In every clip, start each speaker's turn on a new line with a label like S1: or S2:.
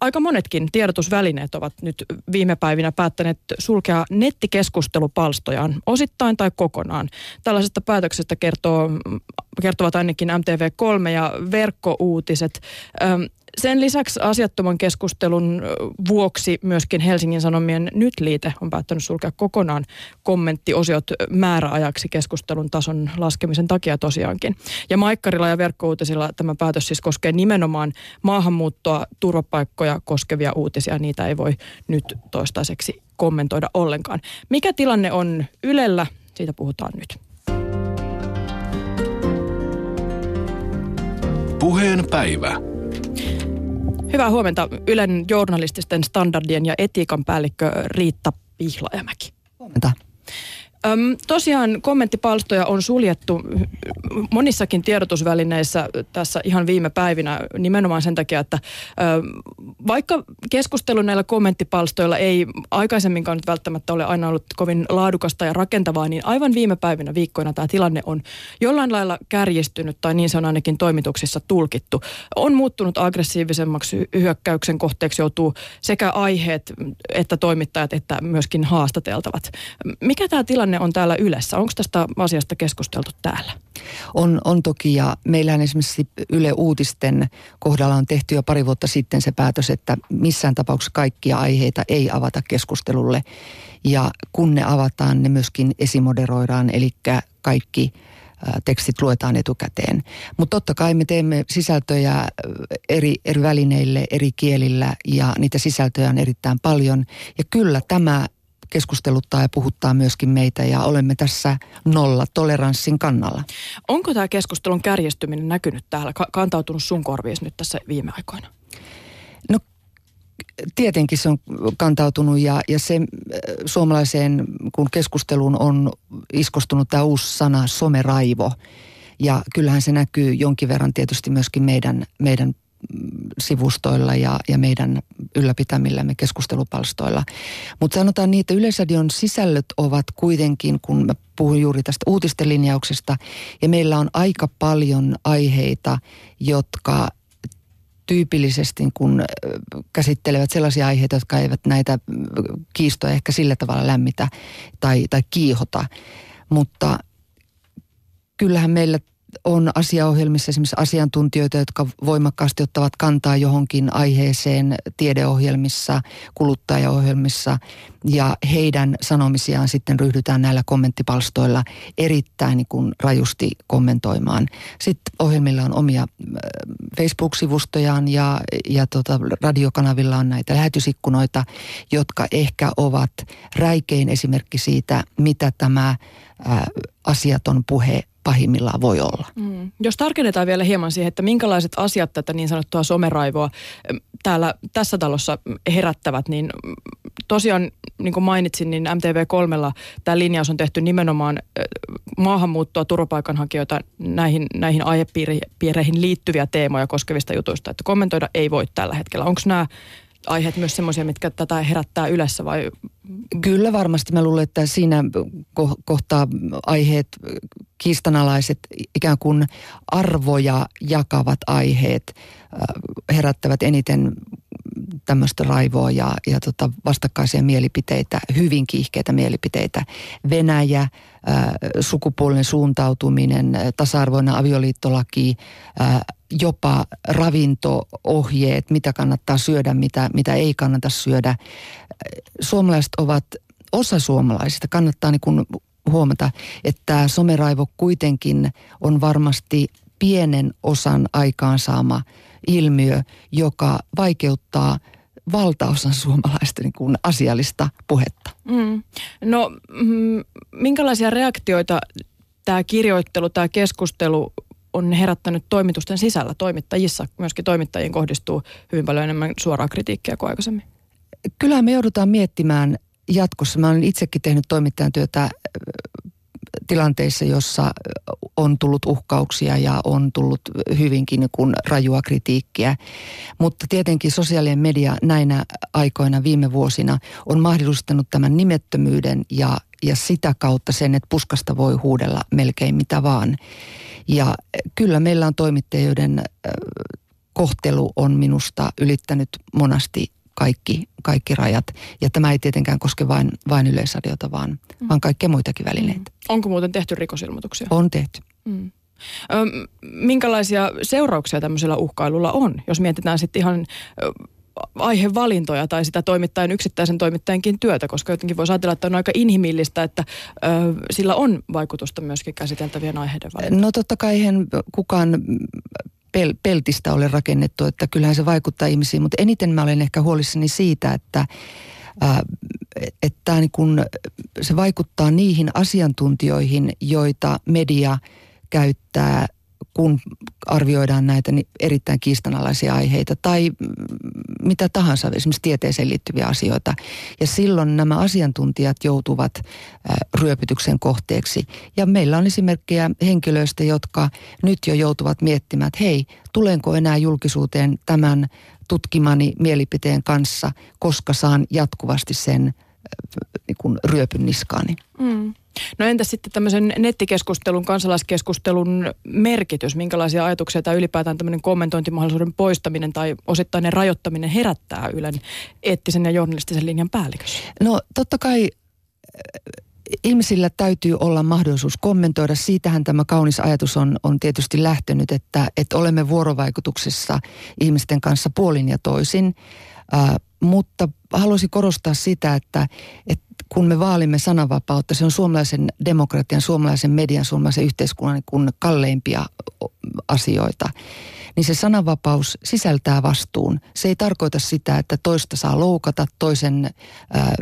S1: aika monetkin tiedotusvälineet ovat nyt viime päivinä päättäneet sulkea nettikeskustelupalstojaan osittain tai kokonaan. Tällaisesta päätöksestä kertoo, kertovat ainakin MTV3 ja verkkouutiset. Sen lisäksi asiattoman keskustelun vuoksi myöskin Helsingin Sanomien Nyt-liite on päättänyt sulkea kokonaan kommenttiosiot määräajaksi keskustelun tason laskemisen takia tosiaankin. Ja Maikkarilla ja verkkouutisilla tämä päätös siis koskee nimenomaan maahanmuuttoa, turvapaikkoja koskevia uutisia. Niitä ei voi nyt toistaiseksi kommentoida ollenkaan. Mikä tilanne on Ylellä? Siitä puhutaan nyt.
S2: Puheen päivä.
S1: Hyvää huomenta Ylen journalististen standardien ja etiikan päällikkö Riitta Pihlajamäki.
S3: Huomenta.
S1: Öm, tosiaan kommenttipalstoja on suljettu monissakin tiedotusvälineissä tässä ihan viime päivinä nimenomaan sen takia, että ö, vaikka keskustelu näillä kommenttipalstoilla ei aikaisemminkaan nyt välttämättä ole aina ollut kovin laadukasta ja rakentavaa, niin aivan viime päivinä, viikkoina tämä tilanne on jollain lailla kärjistynyt tai niin se on ainakin toimituksissa tulkittu. On muuttunut aggressiivisemmaksi hyökkäyksen kohteeksi joutuu sekä aiheet että toimittajat että myöskin haastateltavat. Mikä tämä tilanne tilanne on täällä Ylessä? Onko tästä asiasta keskusteltu täällä?
S3: On, on toki ja meillähän esimerkiksi Yle Uutisten kohdalla on tehty jo pari vuotta sitten se päätös, että missään tapauksessa kaikkia aiheita ei avata keskustelulle. Ja kun ne avataan, ne myöskin esimoderoidaan, eli kaikki tekstit luetaan etukäteen. Mutta totta kai me teemme sisältöjä eri, eri välineille, eri kielillä ja niitä sisältöjä on erittäin paljon. Ja kyllä tämä keskusteluttaa ja puhuttaa myöskin meitä ja olemme tässä nolla toleranssin kannalla.
S1: Onko tämä keskustelun kärjestyminen näkynyt täällä, kantautunut sun korviis nyt tässä viime aikoina?
S3: No tietenkin se on kantautunut ja, ja se äh, suomalaiseen, kun keskusteluun on iskostunut tämä uusi sana someraivo. Ja kyllähän se näkyy jonkin verran tietysti myöskin meidän, meidän sivustoilla ja, ja meidän ylläpitämillämme keskustelupalstoilla. Mutta sanotaan niin, että Yleisradion sisällöt ovat kuitenkin, kun mä puhun juuri tästä uutisten linjauksesta, ja meillä on aika paljon aiheita, jotka tyypillisesti kun käsittelevät sellaisia aiheita, jotka eivät näitä kiistoja ehkä sillä tavalla lämmitä tai, tai kiihota. Mutta kyllähän meillä on asiaohjelmissa esimerkiksi asiantuntijoita, jotka voimakkaasti ottavat kantaa johonkin aiheeseen tiedeohjelmissa, kuluttajaohjelmissa ja heidän sanomisiaan sitten ryhdytään näillä kommenttipalstoilla erittäin niin kuin rajusti kommentoimaan. Sitten ohjelmilla on omia äh, Facebook-sivustojaan ja, ja tota, radiokanavilla on näitä lähetysikkunoita, jotka ehkä ovat räikein esimerkki siitä, mitä tämä äh, asiaton puhe pahimmillaan voi olla. Mm.
S1: Jos tarkennetaan vielä hieman siihen, että minkälaiset asiat tätä niin sanottua someraivoa täällä tässä talossa herättävät, niin tosiaan niin kuin mainitsin, niin MTV3 tämä linjaus on tehty nimenomaan maahanmuuttoa, turvapaikanhakijoita näihin, näihin aihepiireihin liittyviä teemoja koskevista jutuista, että kommentoida ei voi tällä hetkellä. Onko nämä aiheet myös semmoisia, mitkä tätä herättää yleensä vai?
S3: Kyllä varmasti. Mä luulen, että siinä ko- kohtaa aiheet, kiistanalaiset ikään kuin arvoja jakavat aiheet herättävät eniten tämmöistä raivoa ja, ja tota vastakkaisia mielipiteitä, hyvin kiihkeitä mielipiteitä. Venäjä, ää, sukupuolinen suuntautuminen, tasa-arvoinen avioliittolaki, ää, jopa ravintoohjeet, mitä kannattaa syödä, mitä, mitä ei kannata syödä. Suomalaiset ovat, osa suomalaisista kannattaa niin kuin huomata, että someraivo kuitenkin on varmasti pienen osan aikaansaama ilmiö, joka vaikeuttaa valtaosan suomalaisten niin kuin asiallista puhetta. Mm.
S1: No, mm, minkälaisia reaktioita tämä kirjoittelu, tämä keskustelu on herättänyt toimitusten sisällä toimittajissa. Myöskin toimittajien kohdistuu hyvin paljon enemmän suoraa kritiikkiä kuin aikaisemmin.
S3: Kyllä me joudutaan miettimään jatkossa. Mä olen itsekin tehnyt toimittajan työtä tilanteissa, jossa on tullut uhkauksia ja on tullut hyvinkin kuin rajua kritiikkiä. Mutta tietenkin sosiaalinen media näinä aikoina viime vuosina on mahdollistanut tämän nimettömyyden ja, ja sitä kautta sen, että puskasta voi huudella melkein mitä vaan. Ja kyllä meillä on toimittajien kohtelu on minusta ylittänyt monasti kaikki, kaikki rajat. Ja tämä ei tietenkään koske vain, vain yleisradiota, vaan, mm. vaan kaikkia muitakin välineitä. Mm.
S1: Onko muuten tehty rikosilmoituksia?
S3: On tehty. Mm.
S1: Ö, minkälaisia seurauksia tämmöisellä uhkailulla on, jos mietitään sitten ihan aihevalintoja tai sitä toimittajan yksittäisen toimittajankin työtä, koska jotenkin voisi ajatella, että on aika inhimillistä, että ö, sillä on vaikutusta myöskin käsiteltävien aiheiden valintaan.
S3: No totta kai eihän kukaan pel- peltistä ole rakennettu, että kyllähän se vaikuttaa ihmisiin, mutta eniten mä olen ehkä huolissani siitä, että että niin kun se vaikuttaa niihin asiantuntijoihin, joita media käyttää – kun arvioidaan näitä niin erittäin kiistanalaisia aiheita tai mitä tahansa, esimerkiksi tieteeseen liittyviä asioita. Ja silloin nämä asiantuntijat joutuvat ryöpytyksen kohteeksi. Ja meillä on esimerkkejä henkilöistä, jotka nyt jo joutuvat miettimään, että hei, tulenko enää julkisuuteen tämän tutkimani mielipiteen kanssa, koska saan jatkuvasti sen niin kuin ryöpyn niskaani. Mm.
S1: No entä sitten tämmöisen nettikeskustelun, kansalaiskeskustelun merkitys? Minkälaisia ajatuksia tai ylipäätään tämmöinen kommentointimahdollisuuden poistaminen tai osittainen rajoittaminen herättää Ylen eettisen ja journalistisen linjan päällikössä?
S3: No totta kai äh, ihmisillä täytyy olla mahdollisuus kommentoida. Siitähän tämä kaunis ajatus on, on tietysti lähtenyt, että, että olemme vuorovaikutuksessa ihmisten kanssa puolin ja toisin. Äh, mutta haluaisin korostaa sitä, että, että kun me vaalimme sananvapautta, se on suomalaisen demokratian, suomalaisen median, suomalaisen yhteiskunnan niin kuin kalleimpia asioita. Niin se sananvapaus sisältää vastuun. Se ei tarkoita sitä, että toista saa loukata, toisen ää,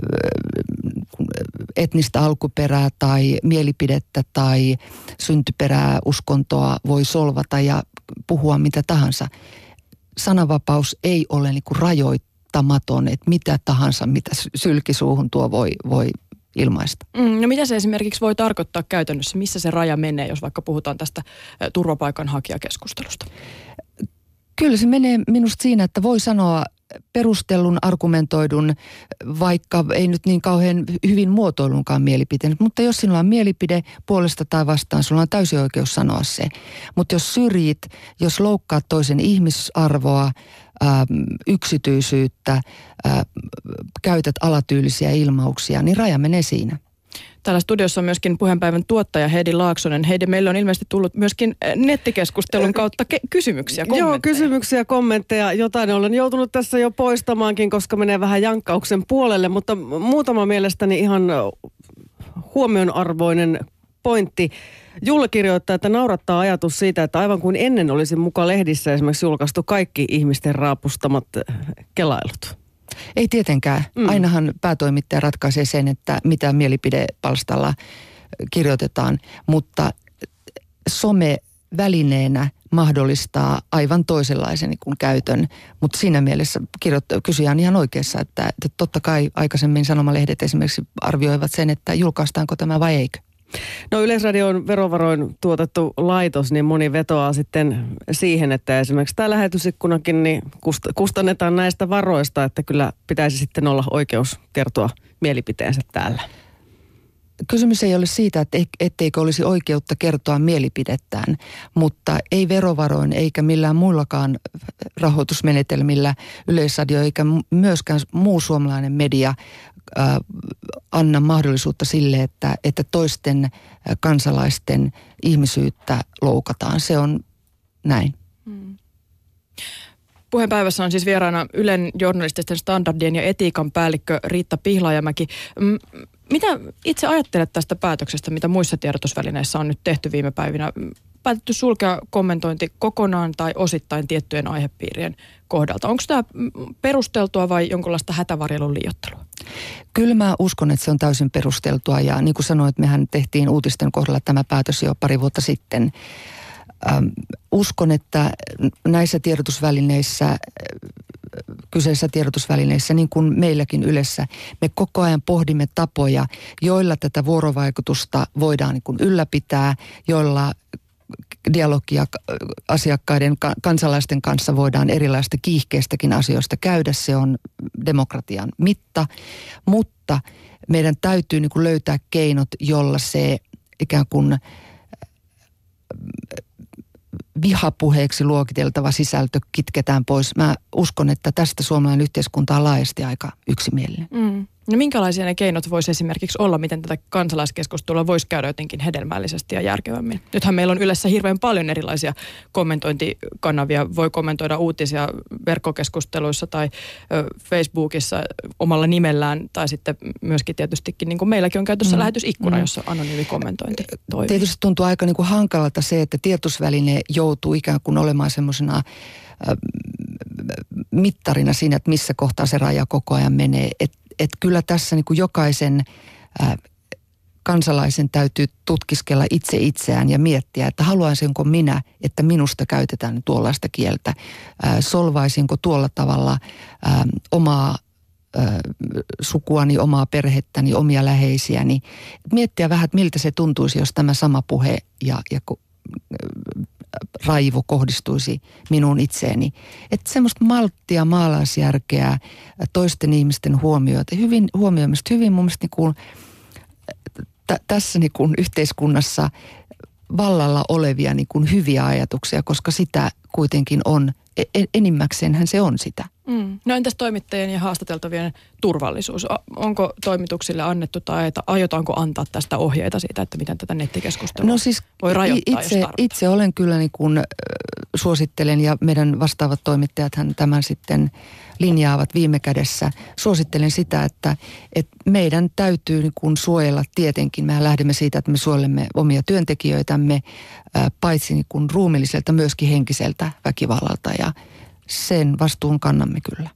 S3: etnistä alkuperää tai mielipidettä tai syntyperää, uskontoa voi solvata ja puhua mitä tahansa. Sananvapaus ei ole niin kuin rajoit, rajoittamaton, että mitä tahansa, mitä sylkisuuhun tuo voi, voi ilmaista.
S1: Mm, no mitä se esimerkiksi voi tarkoittaa käytännössä? Missä se raja menee, jos vaikka puhutaan tästä turvapaikanhakijakeskustelusta?
S3: Kyllä se menee minusta siinä, että voi sanoa perustellun, argumentoidun, vaikka ei nyt niin kauhean hyvin muotoilunkaan mielipiteen. Mutta jos sinulla on mielipide puolesta tai vastaan, sinulla on täysin oikeus sanoa se. Mutta jos syrjit, jos loukkaat toisen ihmisarvoa, ää, yksityisyyttä, ää, käytät alatyylisiä ilmauksia, niin raja menee siinä.
S1: Täällä studiossa on myöskin puheenpäivän tuottaja Heidi Laaksonen. Heidi, meillä on ilmeisesti tullut myöskin nettikeskustelun kautta ke- kysymyksiä, kommentteja.
S4: Joo, kysymyksiä, kommentteja. Jotain olen joutunut tässä jo poistamaankin, koska menee vähän jankkauksen puolelle, mutta muutama mielestäni ihan huomionarvoinen pointti. Julle kirjoittaa, että naurattaa ajatus siitä, että aivan kuin ennen olisi mukaan lehdissä esimerkiksi julkaistu kaikki ihmisten raapustamat eh, kelailut.
S3: Ei tietenkään. Mm. Ainahan päätoimittaja ratkaisee sen, että mitä mielipidepalstalla kirjoitetaan, mutta some välineenä mahdollistaa aivan toisenlaisen niin kuin käytön. Mutta siinä mielessä kirjoitt- kysyjä on ihan oikeassa, että, että totta kai aikaisemmin sanomalehdet esimerkiksi arvioivat sen, että julkaistaanko tämä vai eikö.
S4: No Yleisradio on verovaroin tuotettu laitos, niin moni vetoaa sitten siihen, että esimerkiksi tämä lähetysikkunakin niin kustannetaan näistä varoista, että kyllä pitäisi sitten olla oikeus kertoa mielipiteensä täällä.
S3: Kysymys ei ole siitä, että etteikö olisi oikeutta kertoa mielipidettään, mutta ei verovaroin eikä millään muillakaan rahoitusmenetelmillä Yleisradio eikä myöskään muu suomalainen media äh, anna mahdollisuutta sille, että, että toisten äh, kansalaisten ihmisyyttä loukataan. Se on näin. Hmm.
S1: Puheenpäivässä on siis vieraana Ylen journalististen standardien ja etiikan päällikkö Riitta Pihlaajamäki. Mitä itse ajattelet tästä päätöksestä, mitä muissa tiedotusvälineissä on nyt tehty viime päivinä? Päätetty sulkea kommentointi kokonaan tai osittain tiettyjen aihepiirien kohdalta. Onko tämä perusteltua vai jonkinlaista hätävarjelun liiottelua?
S3: Kyllä mä uskon, että se on täysin perusteltua ja niin kuin sanoit, mehän tehtiin uutisten kohdalla tämä päätös jo pari vuotta sitten. Ähm, uskon, että näissä tiedotusvälineissä, kyseisissä tiedotusvälineissä, niin kuin meilläkin yleensä, me koko ajan pohdimme tapoja, joilla tätä vuorovaikutusta voidaan niin kuin ylläpitää, joilla dialogia asiakkaiden, kansalaisten kanssa voidaan erilaista kiihkeistäkin asioista käydä. Se on demokratian mitta, mutta meidän täytyy niin kuin löytää keinot, jolla se ikään kuin vihapuheeksi luokiteltava sisältö kitketään pois. Mä uskon, että tästä suomalainen yhteiskunta on laajasti aika yksimielinen.
S1: Mm. No minkälaisia ne keinot voisi esimerkiksi olla, miten tätä kansalaiskeskustelua voisi käydä jotenkin hedelmällisesti ja järkevämmin? Nythän meillä on yleensä hirveän paljon erilaisia kommentointikanavia. Voi kommentoida uutisia verkkokeskusteluissa tai Facebookissa omalla nimellään tai sitten myöskin tietystikin, niin kuin meilläkin on käytössä mm. lähetysikkuna, mm. jossa anonyymi kommentointi toimii.
S3: Tietysti tuntuu aika niin kuin hankalalta se, että tietosväline joutuu ikään kuin olemaan semmoisena mittarina siinä, että missä kohtaa se raja koko ajan menee. Että et kyllä tässä niin kuin jokaisen ää, kansalaisen täytyy tutkiskella itse itseään ja miettiä, että haluaisinko minä, että minusta käytetään tuollaista kieltä. Ää, solvaisinko tuolla tavalla ää, omaa ää, sukuani, omaa perhettäni, omia läheisiäni. Miettiä vähän, että miltä se tuntuisi, jos tämä sama puhe ja, ja raivo kohdistuisi minuun itseeni. Että semmoista malttia, maalaisjärkeä, toisten ihmisten huomioita, hyvin huomioimista, hyvin mun mielestä niin kuin, t- tässä niin kuin yhteiskunnassa vallalla olevia niin kuin hyviä ajatuksia, koska sitä kuitenkin on, e-, enimmäkseenhän se on sitä.
S1: Mm. No entäs toimittajien ja haastateltavien turvallisuus? Onko toimituksille annettu tai aiotaanko antaa tästä ohjeita siitä, että miten tätä nettikeskustelua no siis voi rajoittaa,
S3: itse, itse olen kyllä niin kuin, suosittelen ja meidän vastaavat toimittajathan tämän sitten linjaavat viime kädessä. Suosittelen sitä, että, että meidän täytyy niin kuin suojella tietenkin. Mehän lähdemme siitä, että me suojelemme omia työntekijöitämme paitsi niin kuin ruumilliselta myöskin henkiseltä väkivallalta ja sen vastuun kannamme kyllä.